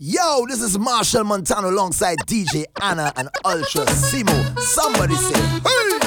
Yo, this is Machel Montano alongside DJ Ana and Ultra Simmo. Somebody say, hey!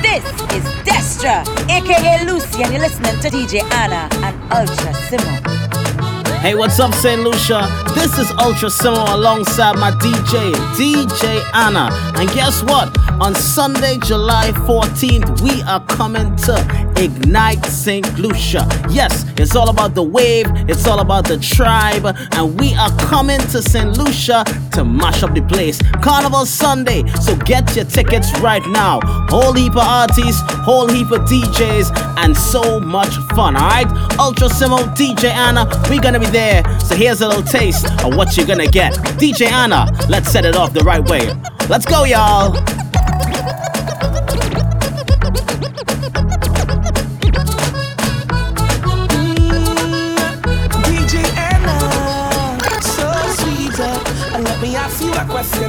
This is Destra, aka Lucy, and you're listening to DJ Ana and Ultra Simmo. Hey, what's up, St. Lucia? This is Ultra Simmo alongside my DJ, DJ Ana. And guess what? On Sunday, July 14th, we are coming to Ignite St. Lucia. Yes, it's all about the wave, it's all about the tribe, and we are coming to St. Lucia to mash up the place. Carnival Sunday, so get your tickets right now. Whole heap of artists, whole heap of DJs, and so much fun, alright? Ultra Simmo, DJ Ana, we're gonna be there. So here's a little taste of what you're gonna get. DJ Ana, let's set it off the right way. Let's go, y'all.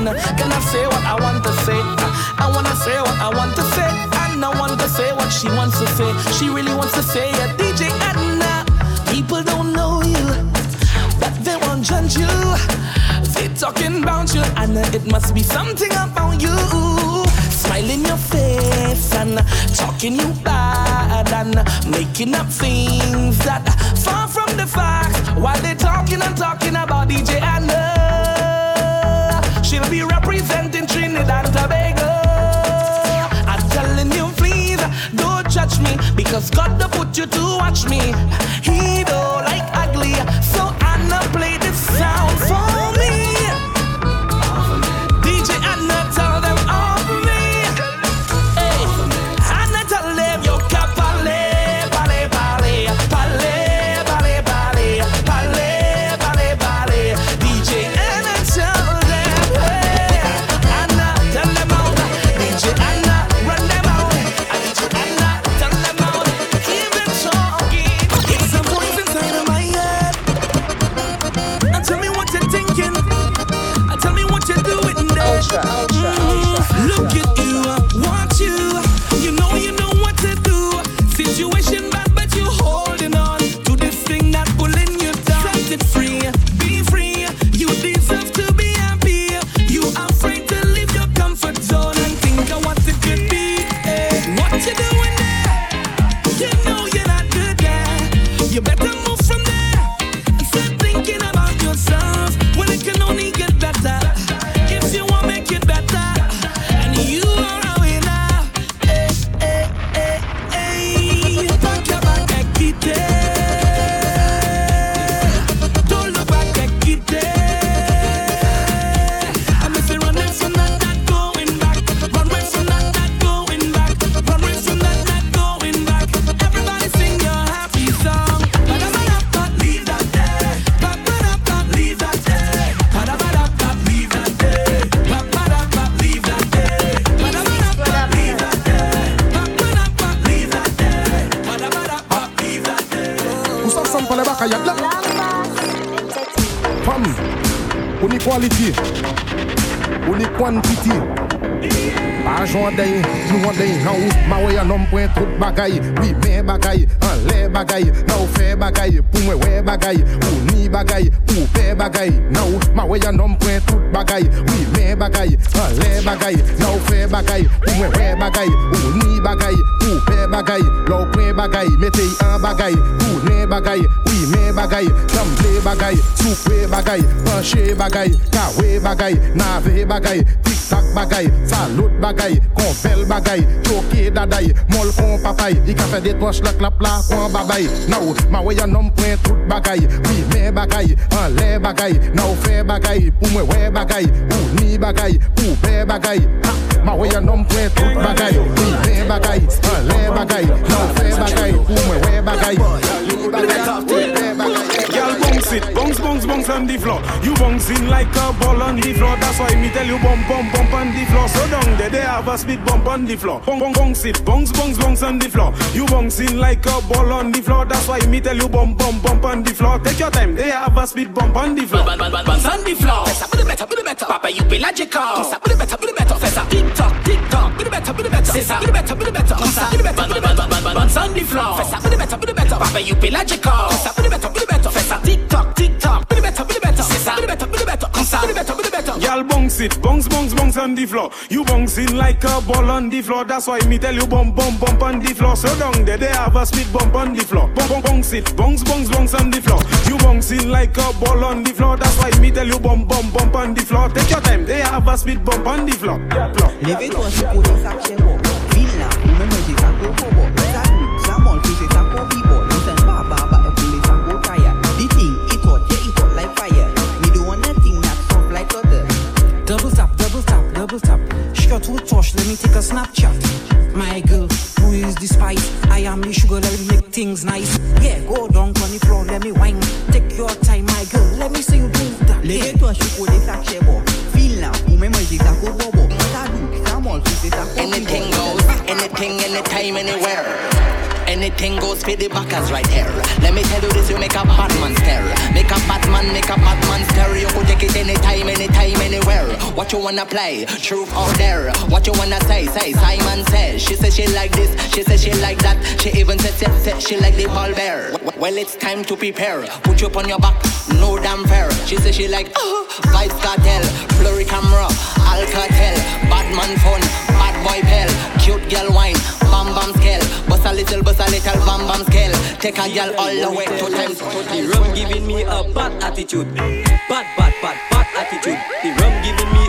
Can I say what I want to say? I wanna say what I want to say. I know want to say what she wants to say. She really wants to say it. DJ Ana. Uh, people don't know you, but they won't judge you. They talking about you, and it must be something about you. Smile in your face and talking you bad and making up things that far from the facts. While they talking and talking about DJ Ana, because God put you to watch me. He don't bagay Oui men bagay, an le bagay fe bagay, pou mwen we bagay Pou ni bagay, pou pe bagay Nou, ma we yon nom pwen tout bagay Oui, wi men bagay, an le bagay Nou fe bagay, pou mwen we bagay Pou ni bagay, pou pe bagay Lou pwen bagay, metey an bagay Pou ne bagay, oui wi men bagay Samble bagay, soupe bagay Panche bagay, kawe bagay Nave bagay, tik tak bagay Salot bagay, konvel bagay Choke daday, mol kon papay I ka fe detwansh la klap la, kon babay Nou, Ma wè yon nom pren tout bagay. Pi mè bagay, an lè bagay. Na ou fè bagay, pou mè wè bagay. Ou ni bagay, pou bè bagay. Ha, Ma wè yon nom pren tout bagay. Pi mè bagay, an lè bagay. Na ou fè bagay, pou mè wè bagay. Ou ni bagay, pou bè bagay. Gyal boum sit, boum bounce, bounce on the floor. You bouncing like a ball on the floor. That's why me tell you bump, bump, bump on the floor. So down there, they have a speed bump on the floor. Bounce, bounce, bounce it, bounce, bounce, bounce on the floor. You bouncing like a ball on the floor. That's why me tell you bump, bump, bump on the floor. Take your time, they have a speed bump on the floor. Bun, bun, bun, on the floor. Fessa, be the better, be the better. Papa, you be logical. Fessa, be the better, be the better. Fessa, tick tock, tick tock. Be the better, be the better. Fessa, be the better, be the better. Fessa, be the better, be the better. Buns on the floor. Fessa, be the better, be the better. Papa, you be logical. Fessa, be the better, be the better. Fessa, tick tock, tick tock. Be the better, be the Girl, bounce it, bounce, bounce, bounce on the floor. You bouncing like a ball on the floor. That's why me tell you bump, bump, bump on the floor. So down there, they have a speed bump on the floor. Bump, bump, bounce it, bounce, bounce, bounce on the floor. You bouncing like a ball on the floor. That's why me tell you bump, bump, bump on the floor. Take your time, they have a speed bump on the floor. floor. Lève-toi, je connais ça chez moi. Villa, ou même j'ai ça pour pour Ça nous, ça monte, c'est ça pour people. Shot with touch, let me take a Snapchat. My girl, who is the spice? I am the sugar, let me make things nice. Yeah, go down on the floor, let me wine. Take your time, my girl, let me see you do that. Yeah. Lève-toi, je connais ça chez moi. Villa, ou même j'ai ça pour bobo. Ça nous, ça monte, c'est ça pour Anything goes, anything, anytime, anywhere. Anything goes for the backers right here. Let me tell you this, you make a Batman stare. Make a Batman, make a Batman stare. You could take it anytime, anytime, anywhere. What you wanna play? Truth or dare? What you wanna say? Say Simon says. She says she like this, she says she like that. She even said, said, said she like the ball bear. Well, it's time to prepare. Put you up on your back, no damn fair. She says she like uh, Vibes Cartel, Flurry Camera, Alcatel, Batman fun, bad boy pal, cute girl wine, bam scale, bust a little, bust a little bam bam scale. Take a girl all the way to times. The rum giving me a bad attitude. Bad, bad, bad, bad attitude. The rum giving me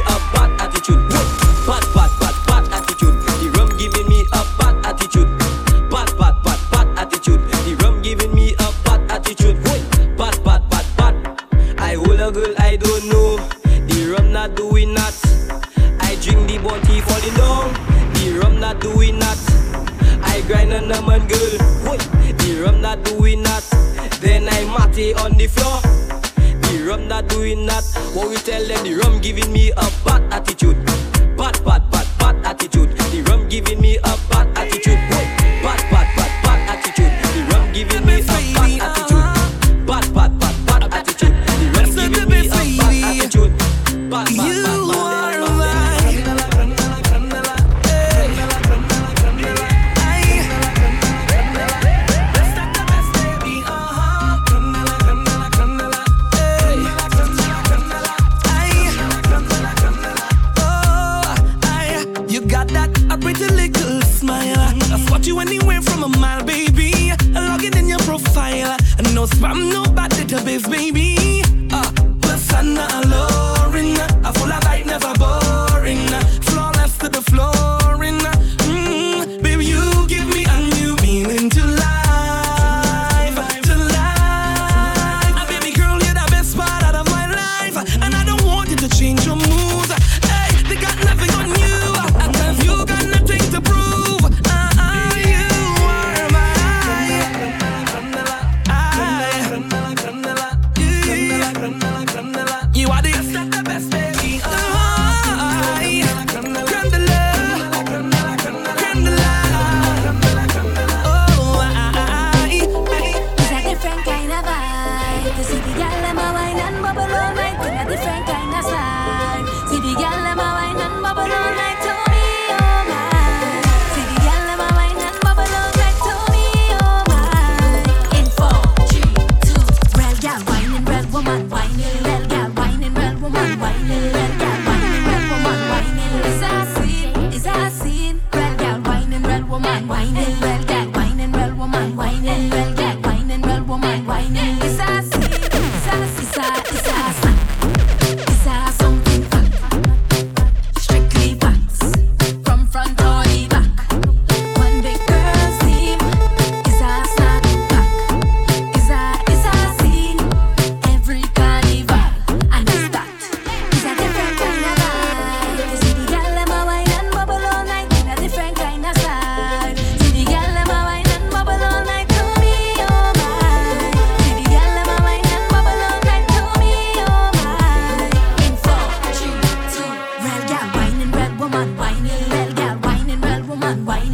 girl whining,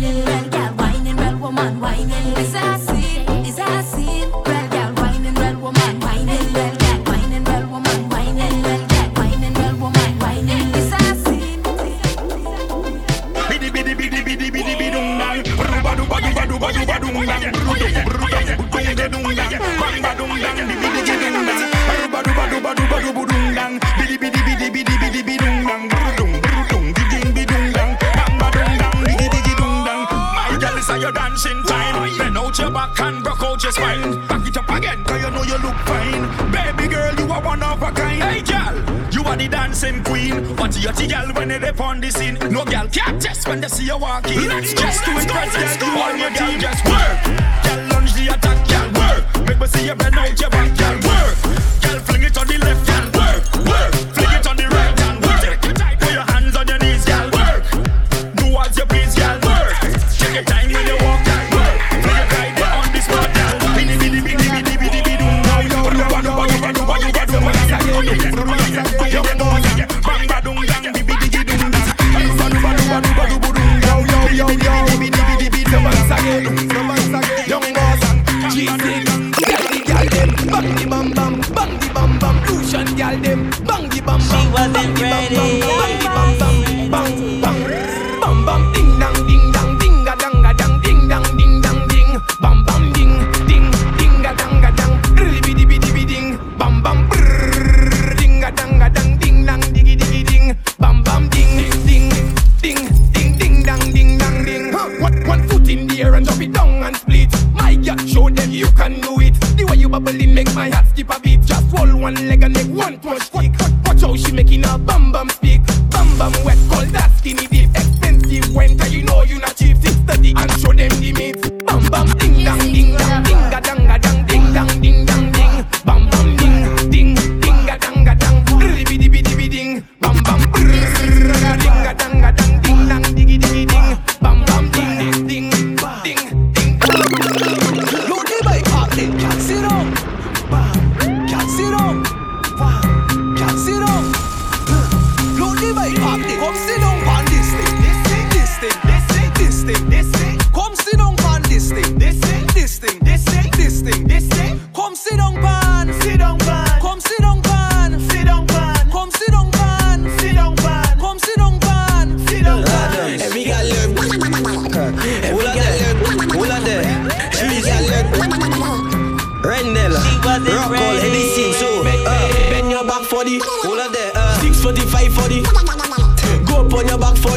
whining, well, whining, Real woman, whining. Walking. Just to impress girl, you and your girl just work. Girl lunge the attack, girl work. Make me see you bend out your back, girl work. Girl fling it on the left, girl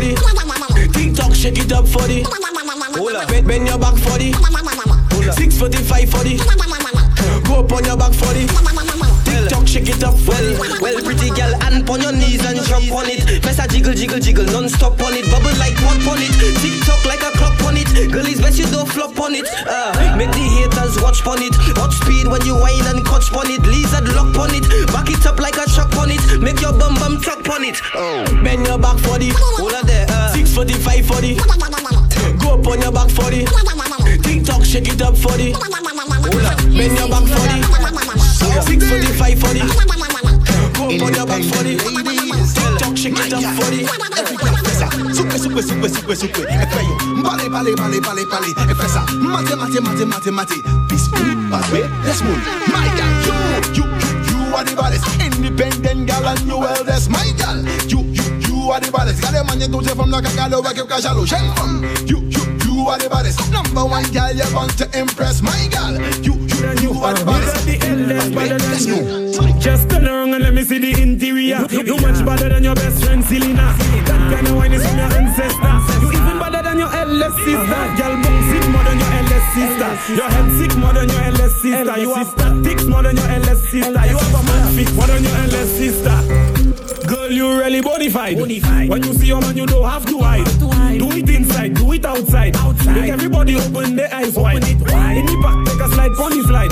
the. TikTok shake it up for the. Hold up. Bend, bend your back for the. Six forty five for the. Go up on your back for the. TikTok shake it up well, well, pretty girl, and on your knees and drop on it. Press a jiggle, jiggle, jiggle, non-stop on it. Bubble like what on it. TikTok like a clock on it. Girl is best you don't flop on it. Uh, make the haters watch on it. Watch speed when you whine and catch on it. Lizard lock on it. Back it up like a truck on it. Make your bum bum truck on it. Oh. Bend your back for the. Hold on there. Uh, Six forty five for the. Go up on your back for the. TikTok shake it up for the. Bend your back for the. Six forty five for the. On your back for the. TikTok shake it up for the. Soupe, soupe, soupe, soupe, soupe E kwe yo Bale, bale, bale, bale, bale Mate, mate, mate, mate, mate. This food, bad way, let's move My girl, you, you, you, are the baddest. Independent girl and you eldest. My girl, you, you, you are the baddest. Gade manye touche from la kakalo Wake up kajalo, shen fam You, you, you are the baddest Number one girl, you're bound to impress My girl, you, you, you are the baddest Bad way, let's move Just turn around and let me see the interior. You much better than your best friend Selena. That kind of wine is from your ancestor. You even better than your LS sister. Girl, it more than your LS sister. Your head sick more than your LS sister. You have statics more than your LS sister. You have a man fit more than your LS sister. Girl, you really bonafide. When you see your man, you don't have to hide. Do it inside, do it outside. Make everybody open their eyes wide. In the back, take a slide, pony slide.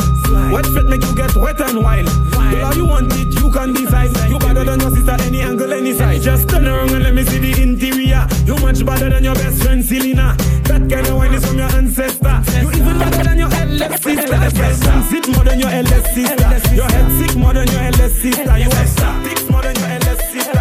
Wet fit make you get wet and wild. Girl, how you want it, you can decide. You better than your sister, any angle, any size. Just turn around and let me see the interior. You much better than your best friend Selena. That kind of wine is from your ancestor. You even better than your LS sister. Your sit more than your LS sister. Your head sick more than your LS sister. You have statics more than your yeah.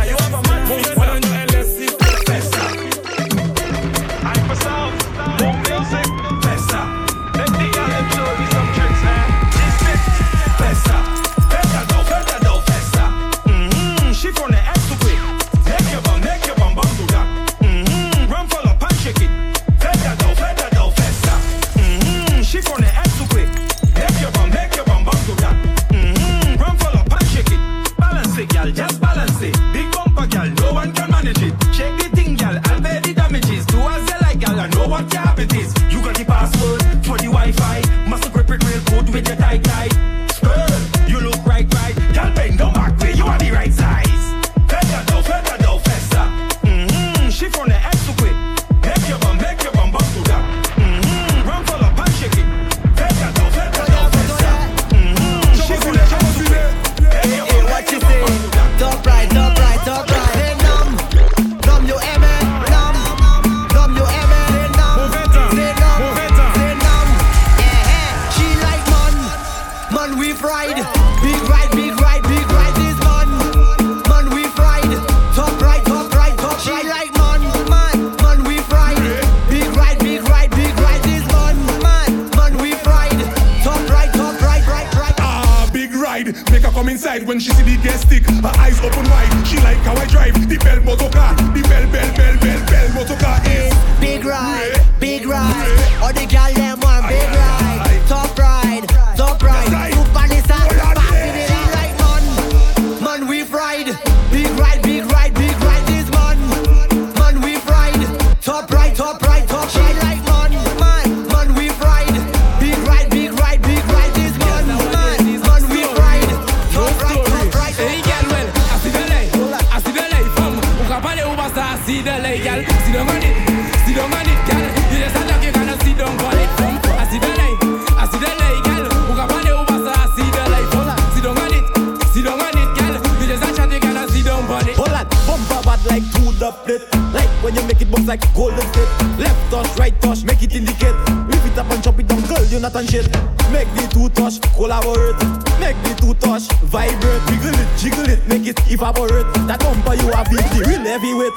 like golden state, Left touch, right touch, make it indicate. Lift it up and chop it down, girl, you're not on shit. Make the two touch, collaborate. Make the two touch, vibrate. jiggle it, jiggle it, make it evaporate. That bumper you have is the real heavyweight.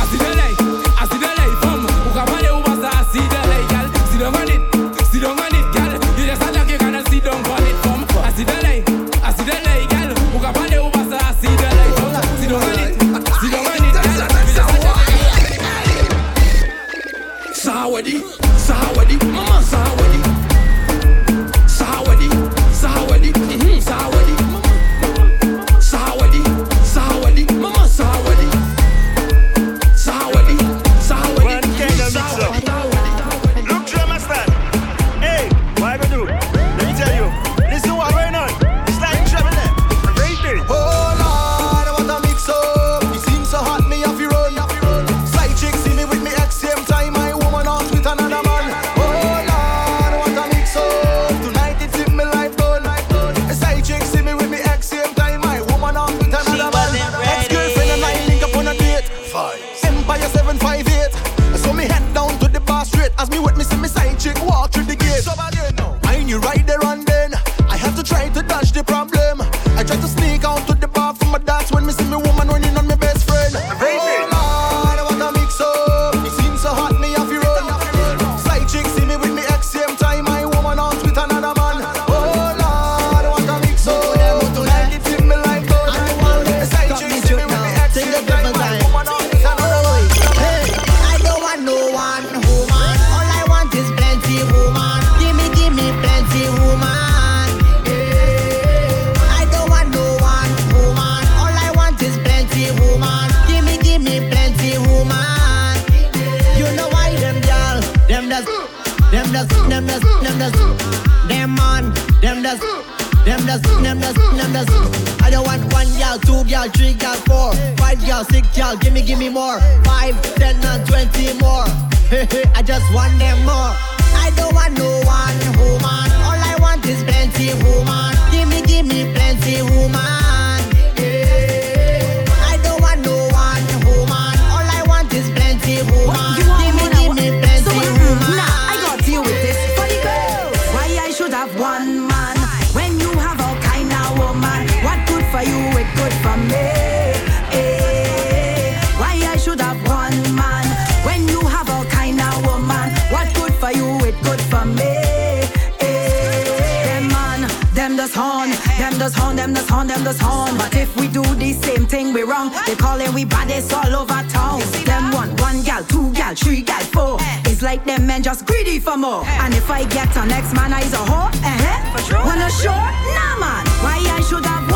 I see the light, I see the them that's, them that's, them that's. I don't want one girl, two gal, three gal, four, five gal, six gal. Give me, give me more. Five, ten, and twenty more. I just want them more. I don't want no one woman. All I want is plenty woman. Give me, give me plenty woman. on them that's home. But if we do the same thing, we wrong. They calling we baddest all over town. Them want one gal, two gal, three gal, four. It's like them men just greedy for more. And if I get an next man, I's a whore. Eh? Wanna show? Nah, man. Why I should have.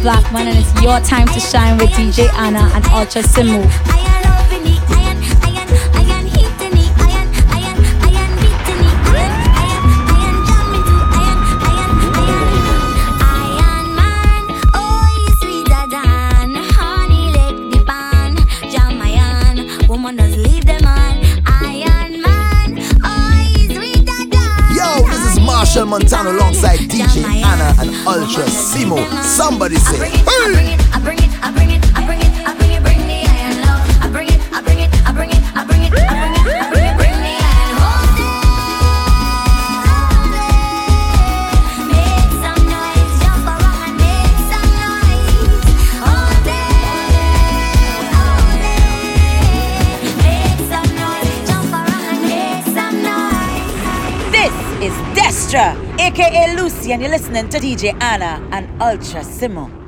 Blackman, and it's your time to shine with DJ Ana and Ultra Simmo. Montano alongside DJ Ana and Ultra Simmo. Somebody say, hey! And you're listening to DJ Ana and Ultra Simmo.